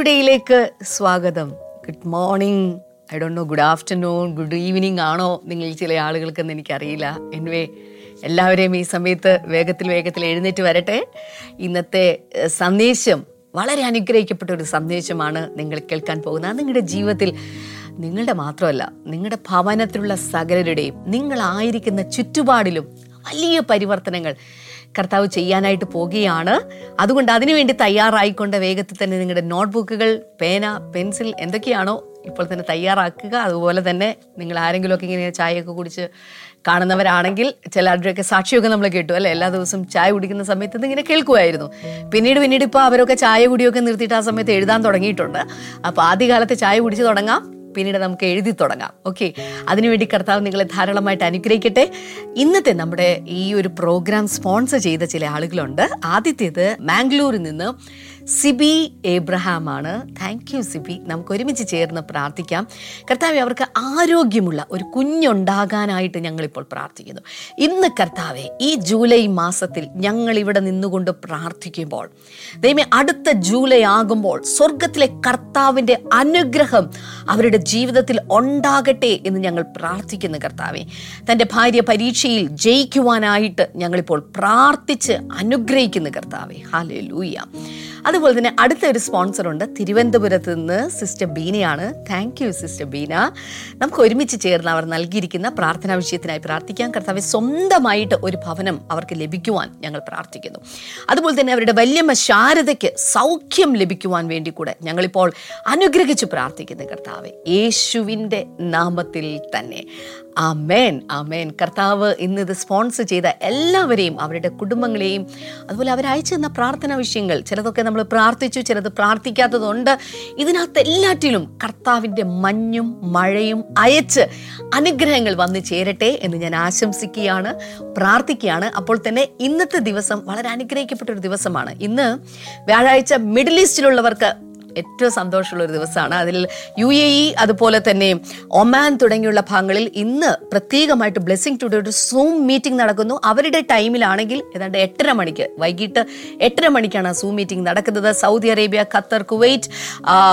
ടുഡേയിലേക്ക് സ്വാഗതം. Good morning I don't know good afternoon good evening ആണോ നിങ്ങൾ ചില ആളുകൾക്കെന്ന് എനിക്കറിയില്ല. എനിവേ എല്ലാവരെയും ഈ സമയത്ത് വേഗത്തിൽ വേഗത്തിൽ എഴുന്നേറ്റ് വരട്ടെ. ഇന്നത്തെ സന്ദേശം വളരെ അനുഗ്രഹിക്കപ്പെട്ട ഒരു സന്ദേശമാണ് നിങ്ങൾ കേൾക്കാൻ പോകുന്നത്. നിങ്ങളുടെ ജീവിതത്തിൽ നിങ്ങളുടെ മാത്രമല്ല നിങ്ങളുടെ ഭവനത്തിലുള്ള സകലരുടെയും നിങ്ങളായിരിക്കുന്ന ചുറ്റുപാടിലും വലിയ പരിവർത്തനങ്ങൾ കർത്താവ് ചെയ്യാനായിട്ട് പോകുകയാണ്. അതുകൊണ്ട് അതിനുവേണ്ടി തയ്യാറായിക്കൊണ്ട് വേഗത്തിൽ തന്നെ നിങ്ങളുടെ നോട്ട്ബുക്കുകൾ പേന പെൻസിൽ എന്തൊക്കെയാണോ ഇപ്പോൾ തന്നെ തയ്യാറാക്കുക. അതുപോലെ തന്നെ നിങ്ങൾ ആരെങ്കിലുമൊക്കെ ഇങ്ങനെ ചായയൊക്കെ കുടിച്ച് കാണുന്നവരാണെങ്കിൽ ചിലരുടെയൊക്കെ സാക്ഷിയൊക്കെ നമ്മൾ കേട്ടു അല്ലെ? എല്ലാ ദിവസവും ചായ കുടിക്കുന്ന സമയത്ത് ഇതിങ്ങനെ കേൾക്കുമായിരുന്നു. പിന്നീട് പിന്നീട് ഇപ്പോൾ അവരൊക്കെ ചായ കുടിയൊക്കെ നിർത്തിയിട്ട് ആ സമയത്ത് എഴുതാൻ തുടങ്ങിയിട്ടുണ്ട്. അപ്പോൾ ആദ്യകാലത്ത് ചായ കുടിച്ച് തുടങ്ങാം. പിന്നീട് നമുക്ക് എഴുതി തുടങ്ങാം. ഓക്കെ അതിനുവേണ്ടി കർത്താവ് നിങ്ങളെ ധാരാളമായിട്ട് അനുഗ്രഹിക്കട്ടെ. ഇന്നത്തെ നമ്മുടെ ഈ ഒരു പ്രോഗ്രാം സ്പോൺസർ ചെയ്ത ചില ആളുകളുണ്ട്. ആദ്യത്തേത് മാംഗ്ലൂരിൽ നിന്ന് സിബി ഏബ്രഹാമാണ്. Thank you Sibi. നമുക്ക് ഒരുമിച്ച് ചേർന്ന് പ്രാർത്ഥിക്കാം. കർത്താവ് അവർക്ക് ആരോഗ്യമുള്ള ഒരു കുഞ്ഞുണ്ടാകാനായിട്ട് ഞങ്ങളിപ്പോൾ പ്രാർത്ഥിക്കുന്നു. ഇന്ന് കർത്താവെ ഈ ജൂലൈ മാസത്തിൽ ഞങ്ങൾ ഇവിടെ നിന്നുകൊണ്ട് പ്രാർത്ഥിക്കുമ്പോൾ ദൈവമേ അടുത്ത ജൂലൈ ആകുമ്പോൾ സ്വർഗത്തിലെ കർത്താവിന്റെ അനുഗ്രഹം അവരുടെ ജീവിതത്തിൽ ഉണ്ടാകട്ടെ എന്ന് ഞങ്ങൾ പ്രാർത്ഥിക്കുന്നു കർത്താവെ. തന്റെ ഭാര്യ പരീക്ഷയിൽ ജയിക്കുവാനായിട്ട് ഞങ്ങളിപ്പോൾ പ്രാർത്ഥിച്ച് അനുഗ്രഹിക്കുന്നു കർത്താവെ. ഹാലേ ലൂയ അതുപോലെ തന്നെ അടുത്ത ഒരു സ്പോൺസറുണ്ട് തിരുവനന്തപുരത്ത് നിന്ന് sister ബീനയാണ്. Thank you sister Beena. നമുക്ക് ഒരുമിച്ച് ചേർന്ന് അവർ നൽകിയിരിക്കുന്ന പ്രാർത്ഥനാ വിഷയത്തിനായി പ്രാർത്ഥിക്കാം. കർത്താവ് സ്വന്തമായിട്ട് ഒരു ഭവനം അവർക്ക് ലഭിക്കുവാൻ ഞങ്ങൾ പ്രാർത്ഥിക്കുന്നു. അതുപോലെ തന്നെ അവരുടെ വല്യമ്മ ശാരദയ്ക്ക് സൗഖ്യം ലഭിക്കുവാൻ വേണ്ടി കൂടെ ഞങ്ങളിപ്പോൾ അനുഗ്രഹിച്ച് പ്രാർത്ഥിക്കുന്നു കർത്താവ്. യേശുവിന്റെ നാമത്തിൽ തന്നെ. ആമേൻ ആമേൻ. കർത്താവ് ഇന്ന് ഇത് സ്പോൺസർ ചെയ്ത എല്ലാവരെയും അവരുടെ കുടുംബങ്ങളെയും അതുപോലെ അവരയച്ചു തന്ന പ്രാർത്ഥനാ വിഷയങ്ങൾ ചിലതൊക്കെ നമ്മൾ പ്രാർത്ഥിച്ചു ചിലത് പ്രാർത്ഥിക്കാത്തതുണ്ട്. ഇതിനകത്ത് എല്ലാറ്റിലും കർത്താവിന്റെ മഞ്ഞും മഴയും അയച്ച് അനുഗ്രഹങ്ങൾ വന്നു ചേരട്ടെ എന്ന് ഞാൻ ആശംസിക്കുകയാണ് പ്രാർത്ഥിക്കുകയാണ്. അപ്പോൾ തന്നെ ഇന്നത്തെ ദിവസം വളരെ അനുഗ്രഹിക്കപ്പെട്ട ഒരു ദിവസമാണ്. ഇന്ന് വ്യാഴാഴ്ച മിഡിൽ ഈസ്റ്റിലുള്ളവർക്ക് ഏറ്റവും സന്തോഷമുള്ള ഒരു ദിവസമാണ്. അതിൽ യു എ ഇ അതുപോലെ തന്നെ ഒമാൻ തുടങ്ങിയുള്ള ഭാഗങ്ങളിൽ ഇന്ന് പ്രത്യേകമായിട്ട് ബ്ലെസ്സിങ് ടുഡേ ഒരു സൂം മീറ്റിംഗ് നടക്കുന്നു. അവരുടെ ടൈമിലാണെങ്കിൽ ഏതാണ്ട് എട്ടര മണിക്ക് വൈകിട്ട് എട്ടര മണിക്കാണ് സൂം മീറ്റിംഗ് നടക്കുന്നത്. Saudi Arabia Qatar Kuwait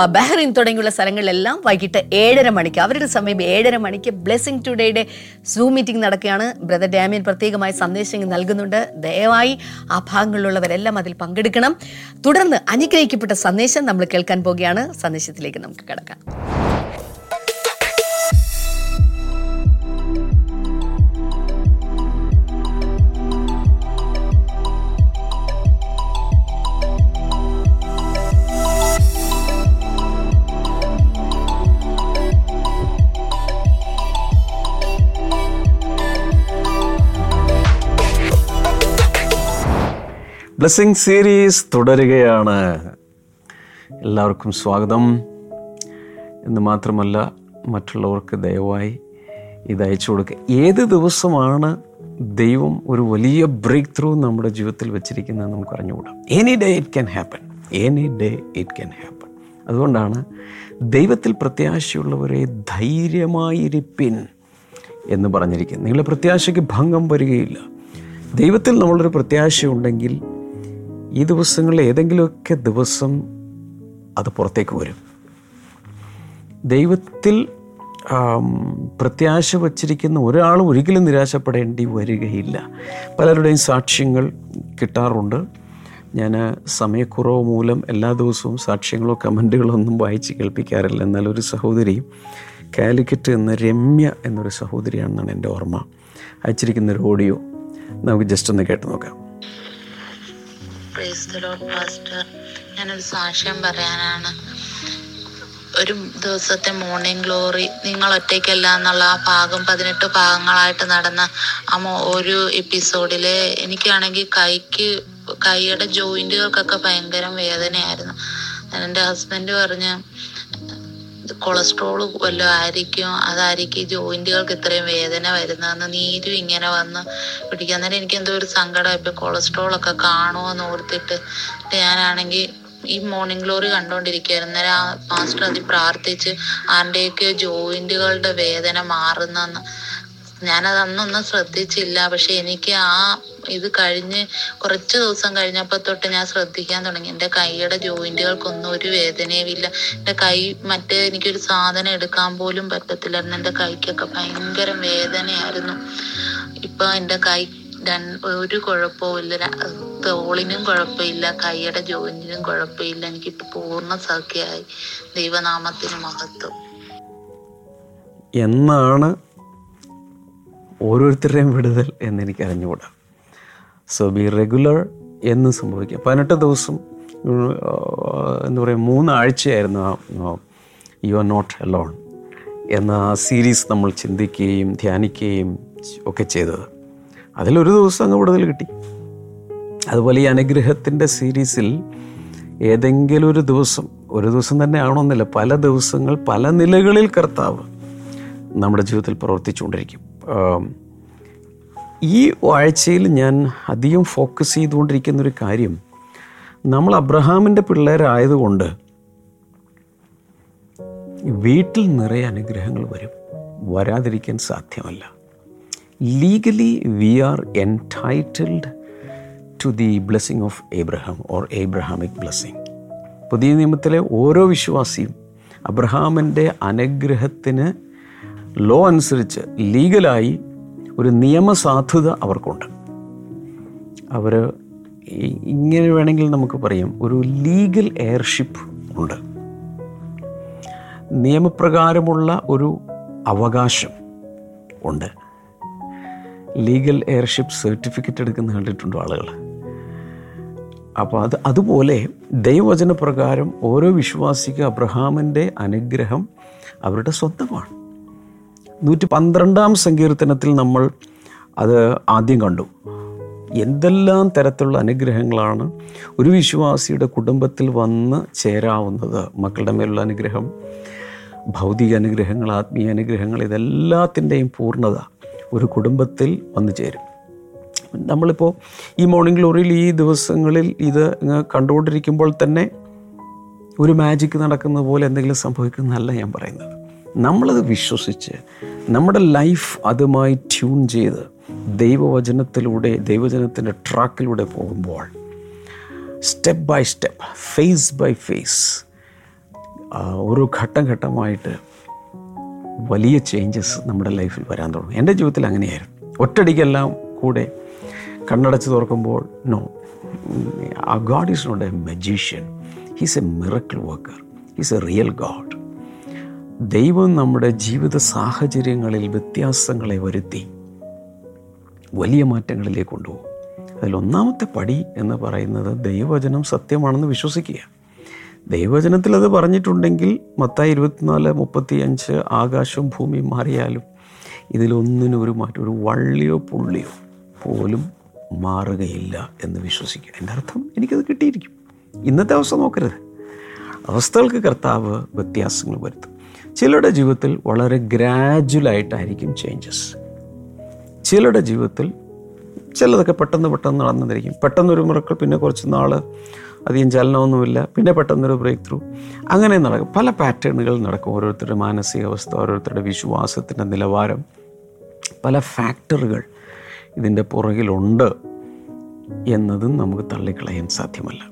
Bahrain തുടങ്ങിയുള്ള സ്ഥലങ്ങളിലെല്ലാം വൈകിട്ട് ഏഴര മണിക്ക് അവരുടെ സമയം ഏഴര മണിക്ക് ബ്ലെസ്സിങ് ടുഡേയുടെ സൂം മീറ്റിംഗ് നടക്കുകയാണ്. ബ്രദർ ഡാമിയൻ പ്രത്യേകമായി സന്ദേശങ്ങൾ നൽകുന്നുണ്ട്. ദയവായി ആ ഭാഗങ്ങളിലുള്ളവരെല്ലാം അതിൽ പങ്കെടുക്കണം. തുടർന്ന് അനുഗ്രഹിക്കപ്പെട്ട സന്ദേശം നമ്മൾ കേൾക്കാൻ പോകുകയാണ്. സന്ദേശത്തിലേക്ക് നമുക്ക് കിടക്കാം. ബ്ലെസ്സിങ് സീരീസ് തുടരുകയാണ്. എല്ലാവർക്കും സ്വാഗതം. എന്ന് മാത്രമല്ല മറ്റുള്ളവർക്ക് ദയവായി ഇത് അയച്ചു കൊടുക്കുക ഏത് ദിവസമാണ് ദൈവം ഒരു വലിയ ബ്രേക്ക് ത്രൂ നമ്മുടെ ജീവിതത്തിൽ വെച്ചിരിക്കുന്നത് നമുക്ക് അറിഞ്ഞുകൂടാം. Any day it can happen any day it can happen അതുകൊണ്ടാണ് ദൈവത്തിൽ പ്രത്യാശയുള്ളവരെ ധൈര്യമായിരിപ്പിൻ എന്ന് പറഞ്ഞിരിക്കുന്നത്. നിങ്ങളുടെ പ്രത്യാശയ്ക്ക് ഭംഗം വരികയില്ല. ദൈവത്തിൽ നമ്മളൊരു പ്രത്യാശയുണ്ടെങ്കിൽ ഈ ദിവസങ്ങളിൽ ഏതെങ്കിലുമൊക്കെ ദിവസം അത് പുറത്തേക്ക് വരും. ദൈവത്തിൽ പ്രത്യാശ വച്ചിരിക്കുന്ന ഒരാളും ഒരിക്കലും നിരാശപ്പെടേണ്ടി വരികയില്ല. പലരുടെയും സാക്ഷ്യങ്ങൾ കിട്ടാറുണ്ട്. ഞാൻ സമയക്കുറവ് മൂലം എല്ലാ ദിവസവും സാക്ഷ്യങ്ങളോ കമന്റുകളോ ഒന്നും വായിച്ച് കേൾപ്പിക്കാറില്ല. എന്നാൽ ഒരു സഹോദരി കാലിക്കറ്റ് എന്ന രമ്യ എന്നൊരു സഹോദരിയാണെന്നാണ് എന്റെ ഓർമ്മ. അയച്ചിരിക്കുന്ന ഒരു ഓഡിയോ. നമുക്ക് ജസ്റ്റ് ഒന്ന് കേട്ട് നോക്കാം. ഞാനൊരു സാക്ഷ്യം പറയാനാണ്. ഒരു ദിവസത്തെ മോർണിംഗ് ഗ്ലോറി നിങ്ങൾ ഒറ്റയ്ക്കല്ല എന്നുള്ള ആ ഭാഗം പതിനെട്ട് ഭാഗങ്ങളായിട്ട് നടന്ന ആ ഒരു എപ്പിസോഡിൽ എനിക്കാണെങ്കിൽ കൈക്ക് കൈയുടെ ജോയിന്റുകൾക്കൊക്കെ ഭയങ്കര വേദനയായിരുന്നു. എന്റെ ഹസ്ബൻഡ് പറഞ്ഞ് കൊളസ്ട്രോൾ വല്ലതും ആയിരിക്കും അതായിരിക്കും ഈ ജോയിന്റുകൾക്ക് ഇത്രയും വേദന വരുന്നതെന്ന് നീരും ഇങ്ങനെ വന്ന് പിടിക്കുക അന്നേരം എനിക്ക് എന്തോ ഒരു സങ്കടം ഇപ്പൊ കൊളസ്ട്രോൾ ഒക്കെ കാണുമോ എന്ന് ഓർത്തിട്ട് ഞാനാണെങ്കിൽ ഈ മോർണിംഗ് ഗ്ലോറി കണ്ടോണ്ടിരിക്കുകയായിരുന്നു അന്നേരം ആ മാസ്റ്റർ അതിൽ പ്രാർത്ഥിച്ച് ആരുടെയൊക്കെ ജോയിന്റുകളുടെ വേദന മാറുന്നെന്ന്. ഞാനത് അന്നൊന്നും ശ്രദ്ധിച്ചില്ല. പക്ഷെ എനിക്ക് ആ ഇത് കഴിഞ്ഞ് കുറച്ച് ദിവസം കഴിഞ്ഞപ്പോ തൊട്ട് ഞാൻ ശ്രദ്ധിക്കാൻ തുടങ്ങി. എന്റെ കൈയുടെ ജോയിന്റുകൾക്കൊന്നും ഒരു വേദനയും ഇല്ല. എന്റെ കൈ മറ്റേ എനിക്കൊരു സാധനം എടുക്കാൻ പോലും പറ്റത്തില്ലായിരുന്നു. എന്റെ കൈക്കൊക്കെ ഭയങ്കര വേദനയായിരുന്നു. ഇപ്പൊ എന്റെ കൈ ഒരു കുഴപ്പവും ഇല്ല തോളിനും കുഴപ്പമില്ല കൈയുടെ ജോയിന്റിനും കുഴപ്പമില്ല. എനിക്കിപ്പോൾ പൂർണ സൗഖ്യമായി ദൈവനാമത്തിന് മഹത്വം. എന്നാണ് ഓരോരുത്തരുടെയും വിടുതൽ എന്നെനിക്ക് അറിഞ്ഞുകൂടാ സോ ബി റെഗുലർ എന്ന് സംഭവിക്കുക പതിനെട്ട് ദിവസം ആ, എന്താ പറയുക മൂന്നാഴ്ചയായിരുന്നു യു ആർ നോട്ട് അലോൺ എന്ന ആ സീരീസ് നമ്മൾ ചിന്തിക്കുകയും ധ്യാനിക്കുകയും ഒക്കെ ചെയ്തത്. അതിലൊരു ദിവസം അങ്ങ് വിടുതൽ കിട്ടി. അതുപോലെ ഈ അനുഗ്രഹത്തിന്റെ സീരീസിൽ ഏതെങ്കിലും ഒരു ദിവസം ഒരു ദിവസം തന്നെ ആണോന്നില്ല പല ദിവസങ്ങൾ പല നിലകളിൽ കർത്താവ് നമ്മുടെ ജീവിതത്തിൽ പ്രവർത്തിച്ചുകൊണ്ടിരിക്കും. ഈ ആഴ്ചയിൽ ഞാൻ അധികം ഫോക്കസ് ചെയ്തുകൊണ്ടിരിക്കുന്ന ഒരു കാര്യം നമ്മൾ അബ്രഹാമിന്റെ പിള്ളേരായതുകൊണ്ട് വീട്ടിൽ നിറയെ അനുഗ്രഹങ്ങൾ വരും വരാതിരിക്കാൻ സാധ്യമല്ല. Legally we are entitled to the blessing of Abraham or Abrahamic blessing പുതിയ നിയമത്തിലെ ഓരോ വിശ്വാസിയും അബ്രഹാമിന്റെ അനുഗ്രഹത്തിന് ലോ അനുസരിച്ച് ലീഗലായി ഒരു നിയമസാധുത അവർക്കുണ്ട്. അവർ ഇങ്ങനെ വേണമെങ്കിൽ നമുക്ക് പറയാം ഒരു ലീഗൽ എയർഷിപ്പ് ഉണ്ട്. നിയമപ്രകാരമുള്ള ഒരു അവകാശം ഉണ്ട്. ലീഗൽ എയർഷിപ്പ് സർട്ടിഫിക്കറ്റ് എടുക്കുന്ന കണ്ടിട്ടുണ്ടോ ആളുകൾ. അപ്പോൾ അത് അതുപോലെ ദൈവവചന പ്രകാരം ഓരോ വിശ്വാസിക്ക് അബ്രഹാമിന്റെ അനുഗ്രഹം അവരുടെ സ്വന്തമാണ്. നൂറ്റി പന്ത്രണ്ടാം സങ്കീർത്തനത്തിൽ നമ്മൾ അത് ആദ്യം കണ്ടു. എന്തെല്ലാം തരത്തിലുള്ള അനുഗ്രഹങ്ങളാണ് ഒരു വിശ്വാസിയുടെ കുടുംബത്തിൽ വന്ന് ചേരാവുന്നത്? മക്കളുടെ മേലുള്ള അനുഗ്രഹം ഭൗതിക അനുഗ്രഹങ്ങൾ ആത്മീയ അനുഗ്രഹങ്ങൾ ഇതെല്ലാത്തിന്റെയും പൂർണത. ഒരു കുടുംബത്തിൽ വന്നു ചേരും. നമ്മളിപ്പോൾ ഈ മോർണിംഗ് ഗ്ലോറിയിൽ ഈ ദിവസങ്ങളിൽ ഇത് കണ്ടുകൊണ്ടിരിക്കുമ്പോൾ തന്നെ ഒരു മാജിക്ക് നടക്കുന്ന പോലെ എന്തെങ്കിലും സംഭവിക്കുന്നതല്ല ഞാൻ പറയുന്നത്. നമ്മളത് വിശ്വസിച്ച് നമ്മുടെ ലൈഫ് അതുമായി ട്യൂൺ ചെയ്ത് ദൈവവചനത്തിലൂടെ ദൈവജനത്തിന്റെ ട്രാക്കിലൂടെ പോകുമ്പോൾ step by step phase by phase ഓരോ ഘട്ടം ഘട്ടമായിട്ട് വലിയ ചേഞ്ചസ് നമ്മുടെ ലൈഫിൽ വരാൻ തുടങ്ങും. എന്റെ ജീവിതത്തിൽ അങ്ങനെയായിരുന്നു. ഒറ്റടിക്കെല്ലാം കൂടെ കണ്ണടച്ച് തുറക്കുമ്പോൾ no ah God is not a magician he's a miracle worker he's a real God ദൈവം നമ്മുടെ ജീവിത സാഹചര്യങ്ങളിൽ വ്യത്യാസങ്ങളെ വരുത്തി വലിയ മാറ്റങ്ങളിലേക്ക് കൊണ്ടുപോകും. അതിൽ ഒന്നാമത്തെ പടി എന്ന് പറയുന്നത് ദൈവവചനം സത്യമാണെന്ന് വിശ്വസിക്കുക. ദൈവവചനത്തിൽ അത് പറഞ്ഞിട്ടുണ്ടെങ്കിൽ മത്തായി ഇരുപത്തിനാല് മുപ്പത്തി അഞ്ച് ആകാശവും ഭൂമിയും മാറിയാലും ഇതിലൊന്നിനും ഒരു മാറ്റം ഒരു വള്ളിയോ പുള്ളിയോ പോലും മാറുകയില്ല എന്ന് വിശ്വസിക്കുക. എന്റെ അർത്ഥം എനിക്കത് കിട്ടിയിരിക്കും. ഇന്നത്തെ അവസ്ഥ നോക്കരുത്. അവസ്ഥകൾക്ക് കർത്താവ് വ്യത്യാസങ്ങൾ വരുത്തും. ചിലരുടെ ജീവിതത്തിൽ വളരെ ഗ്രാജുവലായിട്ടായിരിക്കും ചേഞ്ചസ് ചിലരുടെ ജീവിതത്തിൽ ചിലതൊക്കെ പെട്ടെന്ന് പെട്ടെന്ന് നടന്നിരിക്കും പെട്ടെന്നൊരു മുറക്കൾ പിന്നെ കുറച്ച് നാൾ അധികം ചലനമൊന്നുമില്ല. പിന്നെ പെട്ടെന്നൊരു ബ്രേക്ക് ത്രൂ അങ്ങനെ നടക്കും. പല പാറ്റേണുകൾ നടക്കും. ഓരോരുത്തരുടെ മാനസികാവസ്ഥ ഓരോരുത്തരുടെ വിശ്വാസത്തിന്റെ നിലവാരം. പല ഫാക്ടറുകൾ ഇതിന്റെ പുറകിലുണ്ട് എന്നതും നമുക്ക് തള്ളിക്കളയാൻ സാധ്യമല്ല.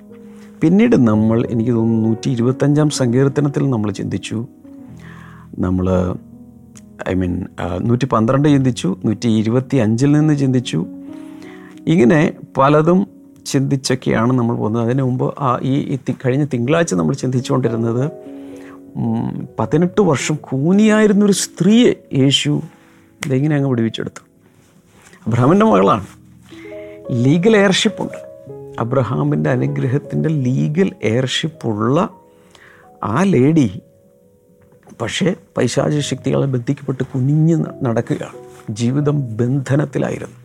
പിന്നീട് നമ്മൾ എനിക്ക് തോന്നുന്നു നൂറ്റി ഇരുപത്തഞ്ചാം സങ്കീർത്തനത്തിൽ നമ്മൾ ചിന്തിച്ചു. നമ്മൾ ഐ മീൻ നൂറ്റി പന്ത്രണ്ട് ചിന്തിച്ചു. നൂറ്റി ഇരുപത്തി അഞ്ചിൽ നിന്ന് ചിന്തിച്ചു. ഇങ്ങനെ പലതും ചിന്തിച്ചൊക്കെയാണ് നമ്മൾ പോകുന്നത്. അതിനു മുമ്പ് ആ ഈ കഴിഞ്ഞ തിങ്കളാഴ്ച നമ്മൾ ചിന്തിച്ചുകൊണ്ടിരുന്നത് പതിനെട്ട് വർഷം കൂനിയായിരുന്നൊരു സ്ത്രീയെ യേശു ഇതെങ്ങനെ അങ്ങ് പിടിവിച്ചെടുത്തു അബ്രഹാമിന്റെ മകളാണ്. ലീഗൽ എയർഷിപ്പുണ്ട് അബ്രഹാമിന്റെ അനുഗ്രഹത്തിന്റെ ലീഗൽ എയർഷിപ്പുള്ള ആ ലേഡി പക്ഷേ പൈശാചിക ശക്തികളെ ബന്ധിക്കപ്പെട്ട് കുനിഞ്ഞ് നടക്കുകയാണ്. ജീവിതം ബന്ധനത്തിലായിരുന്നു.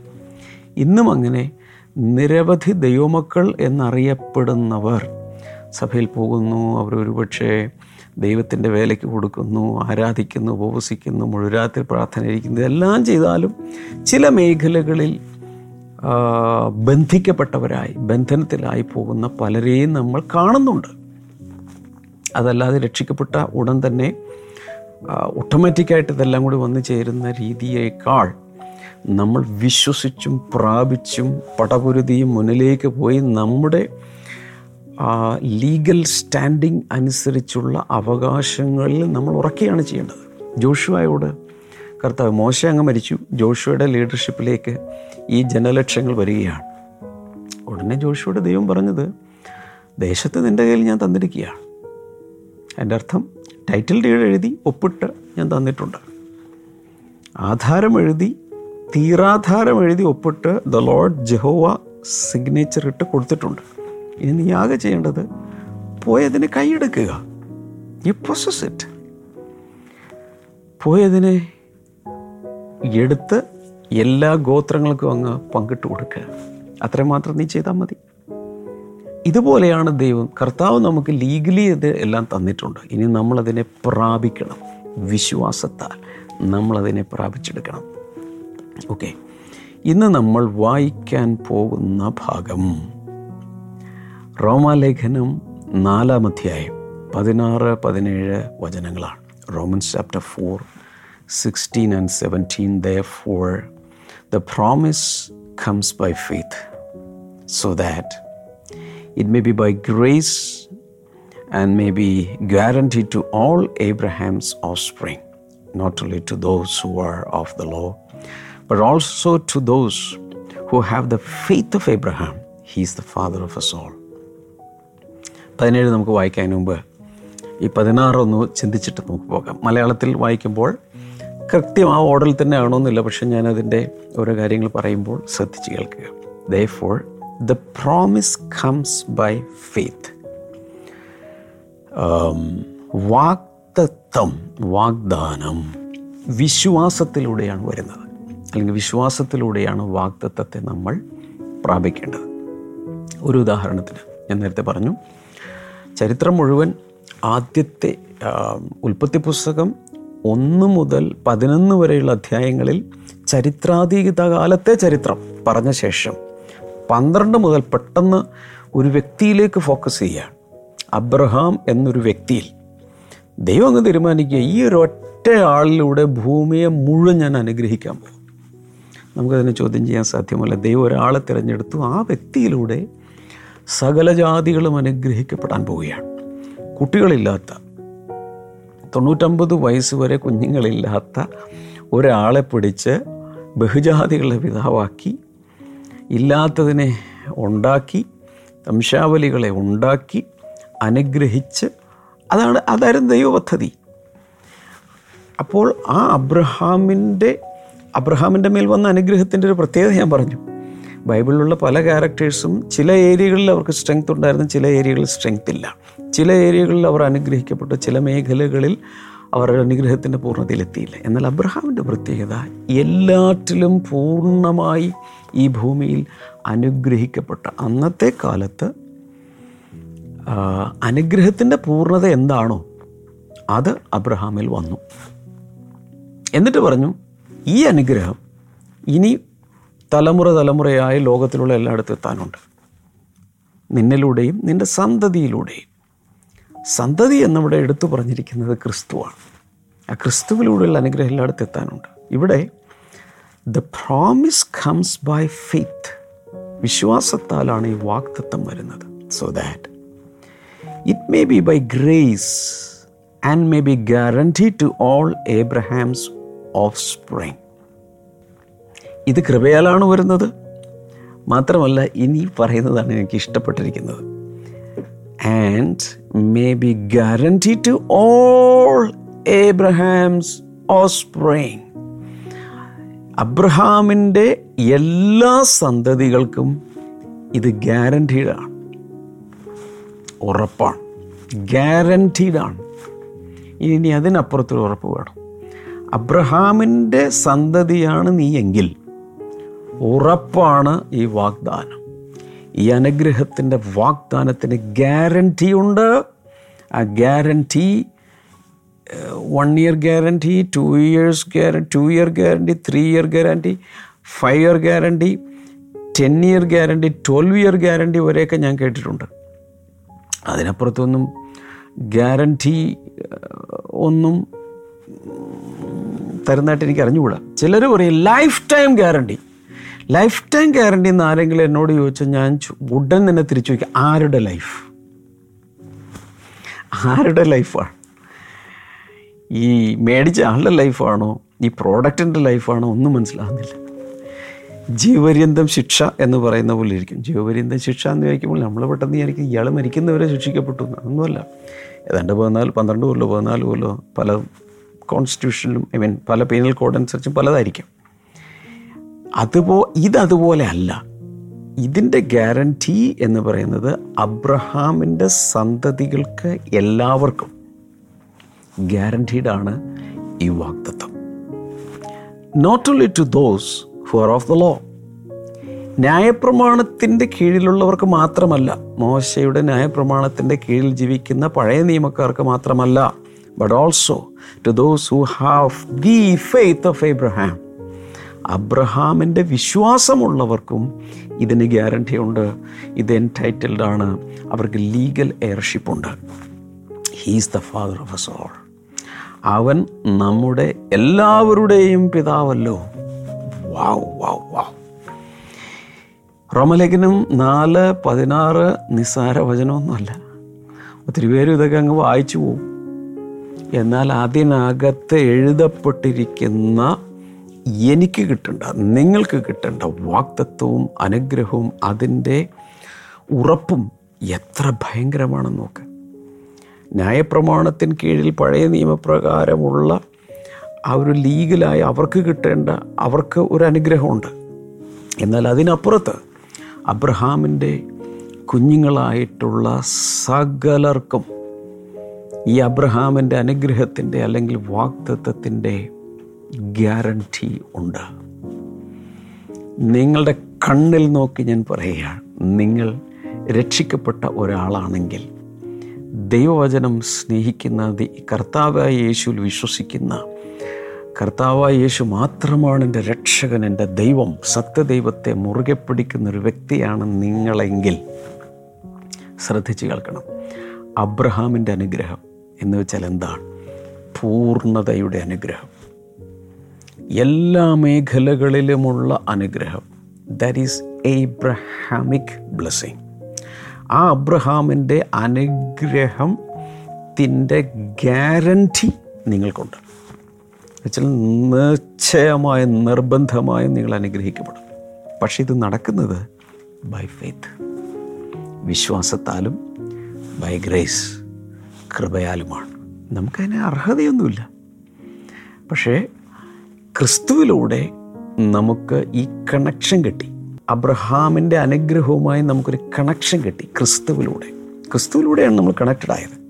ഇന്നും അങ്ങനെ നിരവധി ദൈവമക്കൾ എന്നറിയപ്പെടുന്നവർ. സഭയിൽ പോകുന്നു അവർ ഒരുപക്ഷെ ദൈവത്തിന്റെ വേലയ്ക്ക് കൊടുക്കുന്നു ആരാധിക്കുന്നു ഉപവസിക്കുന്നു മുഴുരാത്രി പ്രാർത്ഥന ഇരിക്കുന്നു. ഇതെല്ലാം ചെയ്താലും ചില മേഖലകളിൽ ബന്ധിക്കപ്പെട്ടവരായി ബന്ധനത്തിലായി പോകുന്ന പലരെയും നമ്മൾ കാണുന്നുണ്ട്. അതല്ലാതെ രക്ഷിക്കപ്പെട്ട ഉടൻ തന്നെ ഓട്ടോമാറ്റിക്കായിട്ട് ഇതെല്ലാം കൂടി വന്നു ചേരുന്ന രീതിയേക്കാൾ നമ്മൾ വിശ്വസിച്ചും പ്രാപിച്ചും പടപുരുതിയും മുന്നിലേക്ക് പോയി നമ്മുടെ ലീഗൽ സ്റ്റാൻഡിങ് അനുസരിച്ചുള്ള അവകാശങ്ങളിൽ നമ്മൾ ഉറക്കുകയാണ് ചെയ്യേണ്ടത്. ജോഷുവായോട് കർത്താവ് മോശ അങ്ങ് മരിച്ചു. ജോഷുവയുടെ ലീഡർഷിപ്പിലേക്ക് ഈ ജനലക്ഷങ്ങൾ വരികയാണ്. ഉടനെ ജോഷുവയുടെ ദൈവം പറഞ്ഞത് ദേശത്ത് നിന്റെ കയ്യിൽ ഞാൻ തന്നിരിക്കുകയാണ്. എന്റെ അർത്ഥം ടൈറ്റിൽ ഡീഡ് എഴുതി ഒപ്പിട്ട് ഞാൻ തന്നിട്ടുണ്ട്. ആധാരം എഴുതി തീരാധാരം എഴുതി ഒപ്പിട്ട് ദ ലോർഡ് ജഹോവ സിഗ്നേച്ചർ ഇട്ട് കൊടുത്തിട്ടുണ്ട്. ഇനി നീ ആകെ ചെയ്യേണ്ടത് പോയതിനെ കൈയെടുക്കുക. യു പ്രൊസസ് ഇറ്റ് പോയതിനെ എടുത്ത് എല്ലാ ഗോത്രങ്ങൾക്കും അങ്ങ് പങ്കിട്ട് കൊടുക്കുക. അത്രമാത്രം നീ ചെയ്താൽ മതി. ഇതുപോലെയാണ് ദൈവം കർത്താവ് നമുക്ക് ലീഗലി ഇത് എല്ലാം തന്നിട്ടുണ്ട്. ഇനി നമ്മളതിനെ പ്രാപിക്കണം. വിശ്വാസത്താൽ നമ്മളതിനെ പ്രാപിച്ചെടുക്കണം. ഓക്കെ. ഇന്ന് നമ്മൾ വായിക്കാൻ പോകുന്ന ഭാഗം റോമാലേഖനം നാലാം അധ്യായം പതിനാറ് പതിനേഴ് വചനങ്ങളാണ്. Romans chapter four sixteen and seventeen therefore the promise comes by faith so that it may be by grace and may be guaranteed to all Abraham's offspring, not only to those who are of the law, but also to those who have the faith of Abraham. He is the father of us all. പതിനേഴ് നമുക്ക് വായിക്കാൻ മുമ്പ് ഈ പതിനാറൊന്ന് ചിന്തിച്ചിട്ട് നമുക്ക് പോകാം മലയാളത്തിൽ വായിക്കുമ്പോൾ കൃത്യം ആ ഓർഡറിൽ തന്നെ ആണോന്നില്ല പക്ഷെ ഞാൻ അതിന്റെ ഓരോ കാര്യങ്ങൾ പറയുമ്പോൾ ശ്രദ്ധിച്ച് കേൾക്കുക therefore the promise comes by faith വാക്തത്വം വാഗ്ദാനം വിശ്വാസത്തിലൂടെയാണ് വരുന്നത് അല്ലെങ്കിൽ വിശ്വാസത്തിലൂടെയാണ് വാക്തത്വത്തെ നമ്മൾ പ്രാപിക്കേണ്ടത്. ഒരു ഉദാഹരണത്തിന് ഞാൻ നേരത്തെ പറഞ്ഞു ചരിത്രം മുഴുവൻ ആദ്യത്തെ ഉൽപ്പത്തി പുസ്തകം ഒന്ന് മുതൽ പതിനൊന്ന് വരെയുള്ള അധ്യായങ്ങളിൽ ചരിത്രാതീത കാലത്തെ ചരിത്രം പറഞ്ഞ ശേഷം പന്ത്രണ്ട് മുതൽ പെട്ടെന്ന് ഒരു വ്യക്തിയിലേക്ക് ഫോക്കസ് ചെയ്യുകയാണ്. അബ്രഹാം എന്നൊരു വ്യക്തിയിൽ ദൈവം അങ്ങ് തീരുമാനിക്കുക ഈ ഒരു ഒറ്റ ആളിലൂടെ ഭൂമിയെ മുഴുവൻ ഞാൻ അനുഗ്രഹിക്കാൻ പോകും നമുക്കതിനെ ചോദ്യം ചെയ്യാൻ സാധ്യമല്ല. ദൈവം ഒരാളെ തിരഞ്ഞെടുത്തു. ആ വ്യക്തിയിലൂടെ സകല ജാതികളും അനുഗ്രഹിക്കപ്പെടാൻ പോവുകയാണ്. കുട്ടികളില്ലാത്ത തൊണ്ണൂറ്റമ്പത് വയസ്സ് വരെ കുഞ്ഞുങ്ങളില്ലാത്ത ഒരാളെ പിടിച്ച് ബഹുജാതികളെ പിതാവാക്കി ഇല്ലാത്തതിനെ ഉണ്ടാക്കി വംശാവലികളെ ഉണ്ടാക്കി അനുഗ്രഹിച്ച് അതാണ് അതായിരുന്നു ദൈവപദ്ധതി. അപ്പോൾ ആ അബ്രഹാമിന്റെ അബ്രഹാമിന്റെ മേൽ വന്ന അനുഗ്രഹത്തിന്റെ ഒരു പ്രത്യേകത ഞാൻ പറഞ്ഞു. ബൈബിളിലുള്ള പല ക്യാരക്ടേഴ്സും ചില ഏരിയകളിൽ അവർക്ക് സ്ട്രെങ്ത് ഉണ്ടായിരുന്നു ചില ഏരിയകളിൽ സ്ട്രെങ്ത് ഇല്ല. ചില ഏരിയകളിൽ അവർ അനുഗ്രഹിക്കപ്പെട്ടു ചില മേഖലകളിൽ അവരുടെ അനുഗ്രഹത്തിന്റെ പൂർണതയിലെത്തിയില്ല. എന്നാൽ അബ്രഹാമിന്റെ പ്രത്യേകത എല്ലാറ്റിലും പൂർണമായി ഈ ഭൂമിയിൽ അനുഗ്രഹിക്കപ്പെട്ട അന്നത്തെ കാലത്ത് അനുഗ്രഹത്തിന്റെ പൂർണത എന്താണോ അത് അബ്രഹാമിൽ വന്നു. എന്നിട്ട് പറഞ്ഞു ഈ അനുഗ്രഹം ഇനി തലമുറ തലമുറയായി ലോകത്തിലുള്ള എല്ലായിടത്തും എത്താനുണ്ട്. നിന്നിലൂടെയും നിന്റെ സന്തതിയിലൂടെയും. സന്തതി എന്നിവിടെ എടുത്തു പറഞ്ഞിരിക്കുന്നത് ക്രിസ്തുവാണ്. ആ ക്രിസ്തുവിലൂടെയുള്ള അനുഗ്രഹം എല്ലായിടത്തും എത്താനുണ്ട്. ഇവിടെ the promise comes by faith വിശ്വാസത്താലാണ് ഈ വാക്തത്വം വരുന്നത്. So that it may be by grace and may be guarantee to all Abraham's offspring ഇത് കൃപയാലാണ് വരുന്നത്. മാത്രമല്ല ഇനി പറയുന്നതാണ് എനിക്ക് ഇഷ്ടപ്പെട്ടിരിക്കുന്നത്. And may be guarantee to all Abraham's offspring അബ്രഹാമിന്റെ എല്ലാ സന്തതികൾക്കും ഇത് ഗ്യാരന്റീഡാണ് ഉറപ്പാണ്. ഗ്യാരന്റീഡാണ് ഇനി അതിനപ്പുറത്തൊരു ഉറപ്പ് വേണം. അബ്രഹാമിന്റെ സന്തതിയാണ് നീ എങ്കിൽ ഉറപ്പാണ് ഈ വാഗ്ദാനം. ഈ അനുഗ്രഹത്തിന്റെ വാഗ്ദാനത്തിന് ഗ്യാരന്റി ഉണ്ട്. ആ guarantee one year guarantee two years guarantee two year guarantee three year guarantee five year guarantee ten year guarantee twelve year guarantee വരെയൊക്കെ ഞാൻ കേട്ടിട്ടുണ്ട്. അതിനപ്പുറത്തൊന്നും ഗ്യാരന്റി ഒന്നും തരുന്നതായിട്ട് എനിക്ക് അറിഞ്ഞുകൂടാ. ചിലർ പറയും lifetime guarantee lifetime guarantee എന്ന് ആരെങ്കിലും എന്നോട് ചോദിച്ചാൽ ഞാൻ ഉടൻ തന്നെ തിരിച്ചു ചോദിക്കാം ആരുടെ ലൈഫ് ആരുടെ ലൈഫാണ് ഈ മേടിച്ച ആളുടെ ലൈഫാണോ ഈ പ്രോഡക്റ്റിന്റെ ലൈഫാണോ ഒന്നും മനസ്സിലാകുന്നില്ല ജീവപര്യന്തം ശിക്ഷ എന്ന് പറയുന്ന പോലെ ഇരിക്കും. ജീവപര്യന്തം ശിക്ഷ എന്ന് ചോദിക്കുമ്പോൾ നമ്മൾ പെട്ടെന്ന് വിചാരിക്കും ഇയാൾ മരിക്കുന്നവരെ ശിക്ഷിക്കപ്പെട്ടു എന്ന്. അതൊന്നുമല്ല ഏതാണ്ട് പതിനാല് പന്ത്രണ്ട് കൊല്ലോ പതിനാല് കൊല്ലോ പല കോൺസ്റ്റിറ്റ്യൂഷനിലും ഐ മീൻ പല പീനൽ കോഡ് അനുസരിച്ചും പലതായിരിക്കും. അതുപോ ഇതതുപോലെ അല്ല. ഇതിന്റെ ഗ്യാരണ്ടി എന്ന് പറയുന്നത് അബ്രഹാമിന്റെ സന്തതികൾക്ക് എല്ലാവർക്കും ഗ്യാരന്റീഡാണ് ഈ വാഗ്ദത്വം not only to those who are of the law ന്യായപ്രമാണത്തിന്റെ കീഴിലുള്ളവർക്ക് മാത്രമല്ല മോശയുടെ ന്യായപ്രമാണത്തിന്റെ കീഴിൽ ജീവിക്കുന്ന പഴയ നിയമക്കാർക്ക് മാത്രമല്ല but also to those who have the faith of Abraham അബ്രഹാമിന്റെ വിശ്വാസമുള്ളവർക്കും ഇതിന് ഗ്യാരണ്ടി ഉണ്ട്. ഇത് എൻടൈറ്റിൽഡ് ആണ്. അവർക്ക് ലീഗൽ എയർഷിപ്പ് ഉണ്ട്. He's the father of us all അവൻ നമ്മുടെ എല്ലാവരുടെയും പിതാവല്ലോ. വാവ് വാവ് വാവ് റോമലേഖനം നാല് പതിനാറ് നിസ്സാര വചനമൊന്നുമല്ല. ഒത്തിരി പേരും ഇതൊക്കെ അങ്ങ് വായിച്ചു പോകും എന്നാൽ അതിനകത്ത് എഴുതപ്പെട്ടിരിക്കുന്ന എനിക്ക് കിട്ടേണ്ട നിങ്ങൾക്ക് കിട്ടേണ്ട വാക്തത്വവും അനുഗ്രഹവും അതിന്റെ ഉറപ്പും എത്ര ഭയങ്കരമാണെന്ന് നോക്ക്. ന്യായപ്രമാണത്തിന് കീഴിൽ പഴയ നിയമപ്രകാരമുള്ള ആ ഒരു ലീഗലായി അവർക്ക് കിട്ടേണ്ട അവർക്ക് ഒരു അനുഗ്രഹമുണ്ട്. എന്നാൽ അതിനപ്പുറത്ത് അബ്രഹാമിന്റെ കുഞ്ഞുങ്ങളായിട്ടുള്ള സകലർക്കും ഈ അബ്രഹാമിന്റെ അനുഗ്രഹത്തിന്റെ അല്ലെങ്കിൽ വാക്തത്വത്തിന്റെ ഗ്യാരണ്ടി ഉണ്ട്. നിങ്ങളുടെ കണ്ണിൽ നോക്കി ഞാൻ പറയുകയാണ് നിങ്ങൾ രക്ഷിക്കപ്പെട്ട ഒരാളാണെങ്കിൽ ദൈവവചനം സ്നേഹിക്കുന്ന കർത്താവായ യേശുവിൽ വിശ്വസിക്കുന്ന കർത്താവായ യേശു മാത്രമാണ് എന്റെ രക്ഷകൻ എന്റെ ദൈവം സത്യദൈവത്തെ മുറുകെ പിടിക്കുന്ന ഒരു വ്യക്തിയാണ് നിങ്ങളെങ്കിൽ ശ്രദ്ധിച്ച് കേൾക്കണം. അബ്രഹാമിന്റെ അനുഗ്രഹം എന്ന് വെച്ചാൽ എന്താണ്? പൂർണതയുടെ അനുഗ്രഹം. എല്ലാ മേഖലകളിലുമുള്ള അനുഗ്രഹം. ദാറ്റ് ഈസ് എബ്രഹാമിക് ബ്ലെസ്സിങ് ആ അബ്രഹാമിന്റെ അനുഗ്രഹത്തിന്റെ ഗ്യാരന്റി നിങ്ങൾക്കുണ്ട്. വെച്ചാൽ നിശ്ചയമായ നിർബന്ധമായും നിങ്ങൾ അനുഗ്രഹിക്കപ്പെടും. പക്ഷെ ഇത് നടക്കുന്നത് ബൈ ഫെയ്ത്ത് വിശ്വാസത്താലും ബൈ ഗ്രേസ് കൃപയാലുമാണ്. നമുക്കതിന് അർഹതയൊന്നുമില്ല. പക്ഷേ ക്രിസ്തുവിലൂടെ നമുക്ക് ഈ കണക്ഷൻ കിട്ടി. അബ്രഹാമിന്റെ അനുഗ്രഹവുമായി നമുക്കൊരു കണക്ഷൻ കിട്ടി ക്രിസ്തുവിലൂടെ. ക്രിസ്തുവിലൂടെയാണ് നമ്മൾ കണക്റ്റഡ് ആയത്.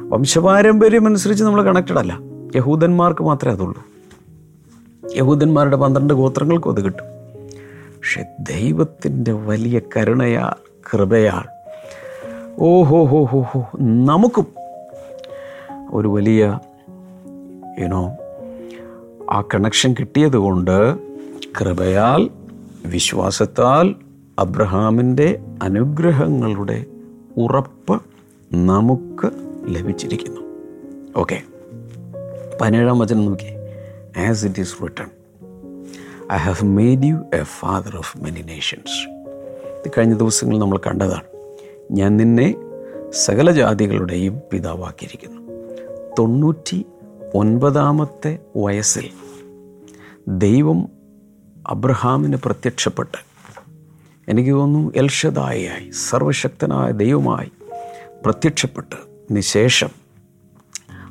വംശപാരമ്പര്യം അനുസരിച്ച് നമ്മൾ കണക്റ്റഡ് അല്ല. യഹൂദന്മാർക്ക് മാത്രമേ അതുള്ളൂ. യഹൂദന്മാരുടെ പന്ത്രണ്ട് ഗോത്രങ്ങൾക്കും അത് കിട്ടും. പക്ഷെ ദൈവത്തിന്റെ വലിയ കരുണയാൽ കൃപയാൽ ഓ ഹോ ഹോ ഹോ. ഹോ നമുക്കും ഒരു വലിയ യുനോ ആ കണക്ഷൻ കിട്ടിയത് കൊണ്ട് കൃപയാൽ വിശ്വാസത്താൽ അബ്രഹാമിന്റെ അനുഗ്രഹങ്ങളുടെ ഉറപ്പ് നമുക്ക് ലഭിച്ചിരിക്കുന്നു. ഓക്കെ പതിനേഴാം വചനം നോക്കി. As it is written I have made you a father of many nations ഇത് കഴിഞ്ഞ ദിവസങ്ങളിൽ നമ്മൾ കണ്ടതാണ്. ഞാൻ നിന്നെ സകല ജാതികളുടെയും പിതാവാക്കിയിരിക്കുന്നു. തൊണ്ണൂറ്റി ഒൻപതാമത്തെ വയസ്സിൽ ദൈവം അബ്രഹാമിന് പ്രത്യക്ഷപ്പെട്ട് എനിക്ക് തോന്നുന്നു എൽഷദായി സർവശക്തനായ ദൈവമായി പ്രത്യക്ഷപ്പെട്ട് നിശേഷം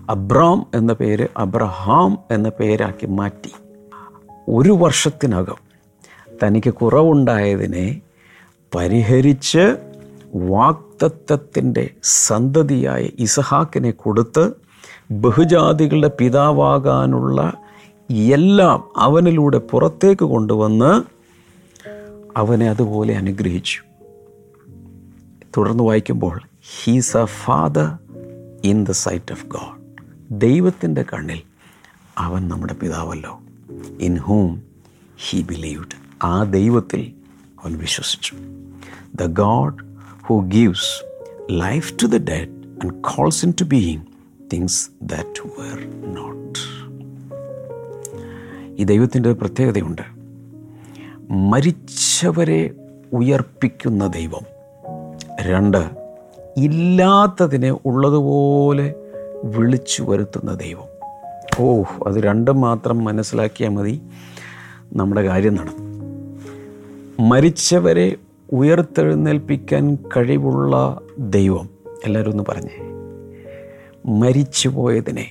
അബ്രാം എന്ന പേര് അബ്രഹാം എന്ന പേരാക്കി മാറ്റി. ഒരു വർഷത്തിനകം തനിക്ക് കുറവുണ്ടായതിനെ പരിഹരിച്ച് വാക്തത്വത്തിന്റെ സന്തതിയായ ഇസഹാക്കിനെ കൊടുത്ത് ബഹുജാതികളുടെ പിതാവാകാനുള്ള എല്ലാം അവനിലൂടെ പുറത്തേക്ക് കൊണ്ടുവന്ന് അവനെ അതുപോലെ അനുഗ്രഹിച്ചു. തുടർന്ന് വായിക്കുമ്പോൾ he's a father in the sight of God ദൈവത്തിന്റെ കണ്ണിൽ അവൻ നമ്മുടെ പിതാവല്ലോ ഇൻ ഹൂം ഹീ ബിലീവ്ഡ് ആ ദൈവത്തിൽ അവൻ വിശ്വസിച്ചു. The God who gives life to the dead and calls into being things that were not ഈ ദൈവത്തിന്റെ ഒരു പ്രത്യേകതയുണ്ട്. മരിച്ചവരെ ഉയർപ്പിക്കുന്ന ദൈവം. രണ്ട് ഇല്ലാത്തതിനെ ഉള്ളതുപോലെ വിളിച്ചു വരുത്തുന്ന ദൈവം. ഓ അത് രണ്ടും മാത്രം മനസ്സിലാക്കിയാൽ മതി. നമ്മുടെ കാര്യം നടന്നു. മരിച്ചവരെ ഉയർത്തെഴുന്നേൽപ്പിക്കാൻ കഴിവുള്ള ദൈവം. എല്ലാവരും ഒന്ന് പറഞ്ഞേ. മരിച്ചുപോയതിനെ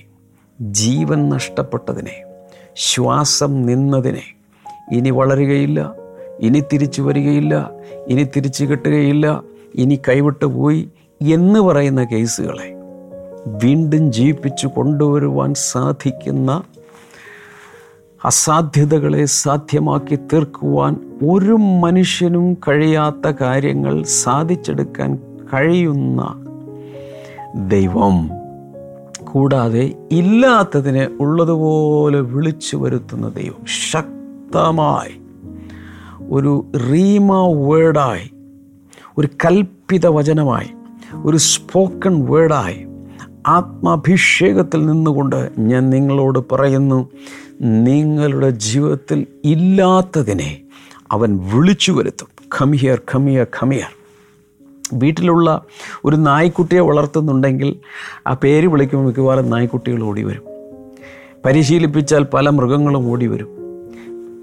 ജീവൻ നഷ്ടപ്പെട്ടതിനെ ശ്വാസം നിന്നതിനെ ഇനി വളരുകയില്ല ഇനി തിരിച്ചു വരികയില്ല ഇനി തിരിച്ചു കിട്ടുകയില്ല ഇനി കൈവിട്ടു പോയി എന്ന് പറയുന്ന കേസുകളെ വീണ്ടും ജീവിപ്പിച്ചു കൊണ്ടുവരുവാൻ സാധിക്കുന്ന അസാധ്യതകളെ സാധ്യമാക്കി തീർക്കുവാൻ ഒരു മനുഷ്യനും കഴിയാത്ത കാര്യങ്ങൾ സാധിച്ചെടുക്കാൻ കഴിയുന്ന ദൈവം. കൂടാതെ ഇല്ലാത്തതിനെ ഉള്ളതുപോലെ വിളിച്ചു വരുത്തുന്ന ദൈവം. ശക്തമായി ഒരു റീമ വേർഡായി ഒരു കൽപ്പിത വചനമായി ഒരു സ്പോക്കൺ വേർഡായി ആത്മാഭിഷേകത്തിൽ നിന്നുകൊണ്ട് ഞാൻ നിങ്ങളോട് പറയുന്നു നിങ്ങളുടെ ജീവിതത്തിൽ ഇല്ലാത്തതിനെ അവൻ വിളിച്ചു വരുത്തും. ഖമിയർ ഖമിയർ ഖമിയർ വീട്ടിലുള്ള ഒരു നായ്ക്കുട്ടിയെ വളർത്തുന്നുണ്ടെങ്കിൽ ആ പേര് വിളിക്കുമ്പോൾ മിക്കവാറും നായ്ക്കുട്ടികൾ ഓടി വരും. പരിശീലിപ്പിച്ചാൽ പല മൃഗങ്ങളും ഓടി വരും.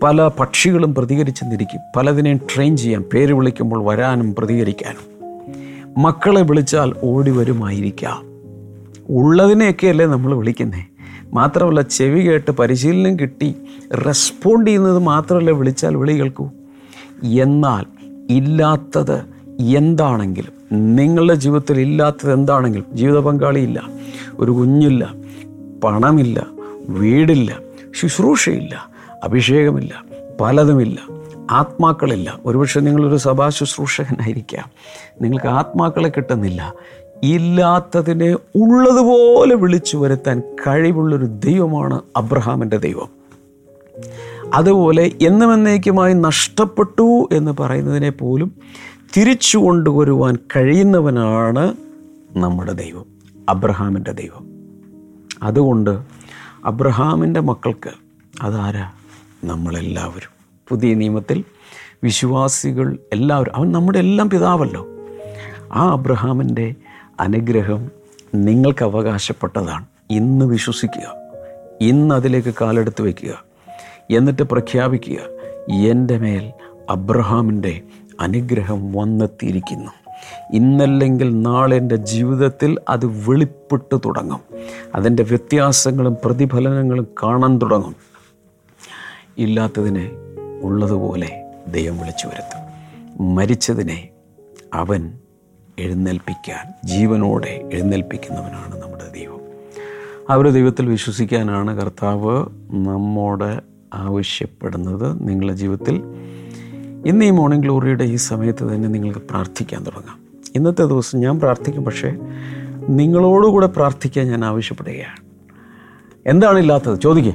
പല പക്ഷികളും പ്രതികരിച്ച് നിൽക്കും പലതിനെയും ട്രെയിൻ ചെയ്യാം പേര് വിളിക്കുമ്പോൾ വരാനും പ്രതികരിക്കാനും. മക്കളെ വിളിച്ചാൽ ഓടി വരുമായിരിക്കാം. ഉള്ളതിനെയൊക്കെയല്ലേ നമ്മൾ വിളിക്കുന്നേ? മാത്രമല്ല ചെവി കേട്ട് പരിശീലനം കിട്ടി റെസ്പോണ്ട് ചെയ്യുന്നത് മാത്രമല്ല വിളിച്ചാൽ വിളി കേൾക്കൂ. എന്നാൽ ഇല്ലാത്തത് എന്താണെങ്കിലും നിങ്ങളുടെ ജീവിതത്തിൽ ഇല്ലാത്തത് എന്താണെങ്കിലും ജീവിത പങ്കാളിയില്ല ഒരു കുഞ്ഞില്ല പണമില്ല വീടില്ല ശുശ്രൂഷയില്ല അഭിഷേകമില്ല പലതുമില്ല ആത്മാക്കളില്ല. ഒരുപക്ഷെ നിങ്ങളൊരു സഭാ ശുശ്രൂഷകനായിരിക്കാം. നിങ്ങൾക്ക് ആത്മാക്കളെ കിട്ടുന്നില്ല. ഇല്ലാത്തതിനെ ഉള്ളതുപോലെ വിളിച്ചു വരുത്താൻ കഴിവുള്ളൊരു ദൈവമാണ് അബ്രഹാമിന്റെ ദൈവം. അതുപോലെ എന്നുമെന്നേക്കുമായി നഷ്ടപ്പെട്ടു എന്ന് പറയുന്നതിനെ പോലും തിരിച്ചു കൊണ്ടുവരുവാൻ കഴിയുന്നവനാണ് നമ്മുടെ ദൈവം അബ്രഹാമിന്റെ ദൈവം. അതുകൊണ്ട് അബ്രഹാമിന്റെ മക്കൾക്ക് അതാരാ? നമ്മളെല്ലാവരും. പുതിയ നിയമത്തിൽ വിശ്വാസികൾ എല്ലാവരും അവൻ നമ്മുടെ എല്ലാം പിതാവല്ലോ. ആ അബ്രഹാമിന്റെ അനുഗ്രഹം നിങ്ങൾക്ക് അവകാശപ്പെട്ടതാണ്. ഇന്ന് വിശ്വസിക്കുക. ഇന്ന് അതിലേക്ക് കാലെടുത്ത് വയ്ക്കുക. എന്നിട്ട് പ്രഖ്യാപിക്കുക എന്റെ മേൽ അബ്രഹാമിന്റെ അനുഗ്രഹം വന്നെത്തിയിരിക്കുന്നു. ഇന്നല്ലെങ്കിൽ നാളെ എന്റെ ജീവിതത്തിൽ അത് വെളിപ്പെട്ട് തുടങ്ങും. അതിന്റെ വ്യത്യാസങ്ങളും പ്രതിഫലനങ്ങളും കാണാൻ തുടങ്ങും. ഇല്ലാത്തതിനെ ഉള്ളതുപോലെ ദൈവം വിളിച്ചു വരുത്തും. മരിച്ചതിനെ അവൻ എഴുന്നേൽപ്പിക്കാൻ ജീവനോടെ എഴുന്നേൽപ്പിക്കുന്നവനാണ് നമ്മുടെ ദൈവം. ആ ഒരു ദൈവത്തിൽ വിശ്വസിക്കാനാണ് കർത്താവ് നമ്മോട് ആവശ്യപ്പെടുന്നത്. നിങ്ങളുടെ ജീവിതത്തിൽ ഇന്ന് ഈ മോർണിംഗ് ഗ്ലോറിയുടെ ഈ സമയത്ത് തന്നെ നിങ്ങൾക്ക് പ്രാർത്ഥിക്കാൻ തുടങ്ങാം. ഇന്നത്തെ ദിവസം ഞാൻ പ്രാർത്ഥിക്കും പക്ഷേ നിങ്ങളോടുകൂടെ പ്രാർത്ഥിക്കാൻ ഞാൻ ആവശ്യപ്പെടുകയാണ്. എന്താണ് ഇല്ലാത്തത്? ചോദിക്കേ.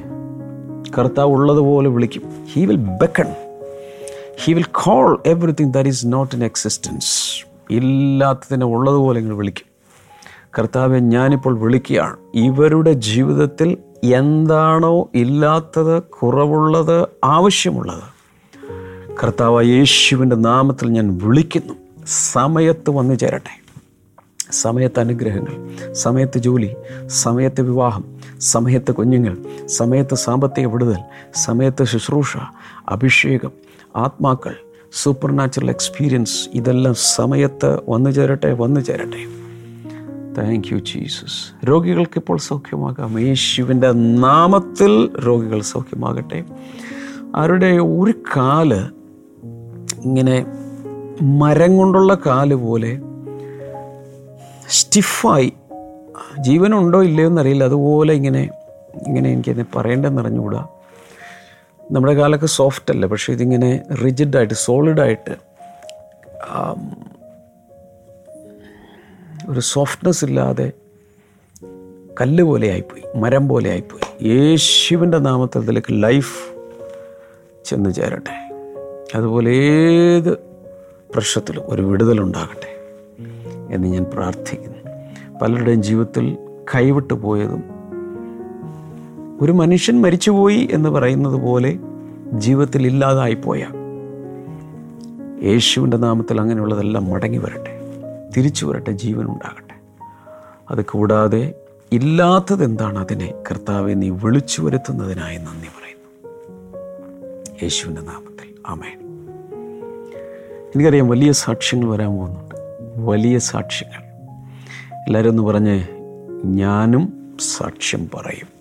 കർത്താവ് ഉള്ളതുപോലെ വിളിക്കും. He will beckon he will call everything that is not in existence ഇല്ലാത്തതിനെ ഉള്ളതുപോലെ നിങ്ങൾ വിളിക്കും. കർത്താവെ ഞാനിപ്പോൾ വിളിക്കുകയാണ്. ഇവരുടെ ജീവിതത്തിൽ എന്താണോ ഇല്ലാത്തത് കുറവുള്ളത് ആവശ്യമുള്ളത് കർത്താവ് യേശുവിന്റെ നാമത്തിൽ ഞാൻ വിളിക്കുന്നു. സമയത്ത് വന്നു ചേരട്ടെ. സമയത്ത് അനുഗ്രഹങ്ങൾ സമയത്ത് ജോലി സമയത്ത് വിവാഹം സമയത്ത് കുഞ്ഞുങ്ങൾ സമയത്ത് സാമ്പത്തിക വിടുതൽ സമയത്ത് ശുശ്രൂഷ അഭിഷേകം ആത്മാക്കൾ സൂപ്പർ നാച്ചുറൽ എക്സ്പീരിയൻസ് ഇതെല്ലാം സമയത്ത് വന്നു ചേരട്ടെ വന്നു ചേരട്ടെ. താങ്ക് യു ജീസസ് രോഗികൾക്ക് ഇപ്പോൾ സൗഖ്യമാകാം. യേശുവിന്റെ നാമത്തിൽ രോഗികൾ സൗഖ്യമാകട്ടെ. അവരുടെ ഒരു കാൽ ഇങ്ങനെ മരം കൊണ്ടുള്ള കാൽ പോലെ സ്റ്റിഫായി ജീവനുണ്ടോ ഇല്ലയോ എന്നറിയില്ല. അതുപോലെ ഇങ്ങനെ ഇങ്ങനെ എനിക്കതിനെ പറയേണ്ടതെന്ന് അറിഞ്ഞുകൂടാ നമ്മുടെ കാലൊക്കെ സോഫ്റ്റ് അല്ല? പക്ഷേ ഇതിങ്ങനെ റിജിഡായിട്ട് സോളിഡായിട്ട് ഒരു സോഫ്റ്റ്നെസ് ഇല്ലാതെ കല്ല് പോലെ ആയിപ്പോയി മരം പോലെ ആയിപ്പോയി. യേശുവിന്റെ നാമത്തിൽ ഇതിലേക്ക് ലൈഫ് ചെന്ന് ചേരട്ടെ. അതുപോലെ ഏത് പ്രശ്നത്തിലും ഒരു വിടുതലുണ്ടാകട്ടെ എന്ന് ഞാൻ പ്രാർത്ഥിക്കുന്നു. പലരുടെയും ജീവിതത്തിൽ കൈവിട്ടു പോയതും ഒരു മനുഷ്യൻ മരിച്ചുപോയി എന്ന് പറയുന്നത് പോലെ ജീവിതത്തിൽ ഇല്ലാതായിപ്പോയ യേശുവിന്റെ നാമത്തിൽ അങ്ങനെയുള്ളതെല്ലാം മടങ്ങി വരട്ടെ തിരിച്ചു വരട്ടെ ജീവൻ ഉണ്ടാകട്ടെ. അത് കൂടാതെ ഇല്ലാത്തത് എന്താണ് അതിനെ കർത്താവെ നീ വിളിച്ചു വരുത്തുന്നതിനായി നന്ദി പറയുന്നു. യേശുവിന്റെ നാമത്തിൽ ആമേൻ. എനിക്കറിയാം വലിയ സാക്ഷ്യങ്ങൾ വരാൻ പോകുന്നുണ്ട്. വലിയ സാക്ഷ്യങ്ങൾ. എല്ലാവരും ഒന്ന് പറഞ്ഞ് ഞാനും സാക്ഷ്യം പറയും.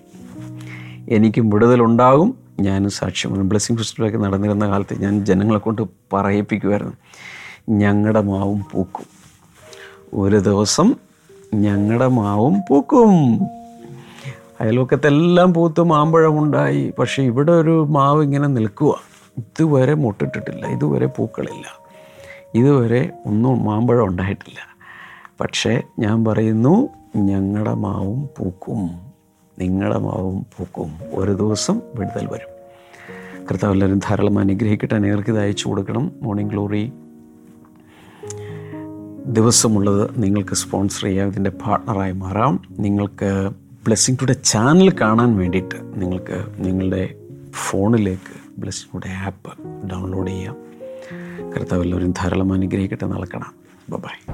എനിക്കും വിടുതലുണ്ടാകും. ഞാനും സാക്ഷ്യം ബ്ലെസ്സിങ് ഫെസ്റ്റിവലൊക്കെ നടന്നിരുന്ന കാലത്ത് ഞാൻ ജനങ്ങളെ കൊണ്ട് പറയിപ്പിക്കുമായിരുന്നു. ഞങ്ങളുടെ മാവും പൂക്കും. ഒരു ദിവസം ഞങ്ങളുടെ മാവും പൂക്കും. അയൽവക്കത്തെല്ലാം പൂത്ത് മാമ്പഴമുണ്ടായി. പക്ഷേ ഇവിടെ ഒരു മാവ് ഇങ്ങനെ നിൽക്കുക ഇതുവരെ മുട്ടിട്ടിട്ടില്ല. ഇതുവരെ പൂക്കളില്ല. ഇതുവരെ ഒന്നും മാമ്പഴം ഉണ്ടായിട്ടില്ല. പക്ഷേ ഞാൻ പറയുന്നു ഞങ്ങളുടെ മാവും പൂക്കും. നിങ്ങളുടെ മാവും പൂക്കും. ഒരു ദിവസം വിടുതൽ വരും. കർത്താവ് എല്ലാവരും ധാരാളം അനുഗ്രഹിക്കട്ടെ. അനേകർക്ക് ഇത് അയച്ചു കൊടുക്കണം. മോർണിംഗ് ഗ്ലോറി ദിവസമുള്ളത് നിങ്ങൾക്ക് സ്പോൺസർ ചെയ്യാം. ഇതിന്റെ പാർട്ണറായി മാറാം. നിങ്ങൾക്ക് ബ്ലെസ്സിങ് ടുഡേ ചാനൽ കാണാൻ വേണ്ടിയിട്ട് നിങ്ങൾക്ക് നിങ്ങളുടെ ഫോണിലേക്ക് ബ്ലെസ്സിങ് ടുഡേ ആപ്പ് ഡൗൺലോഡ് ചെയ്യാം. കർത്താവ് എല്ലാവരും ധാരാളം അനുഗ്രഹിക്കട്ടെ. നാളെ കാണാം. ബൈ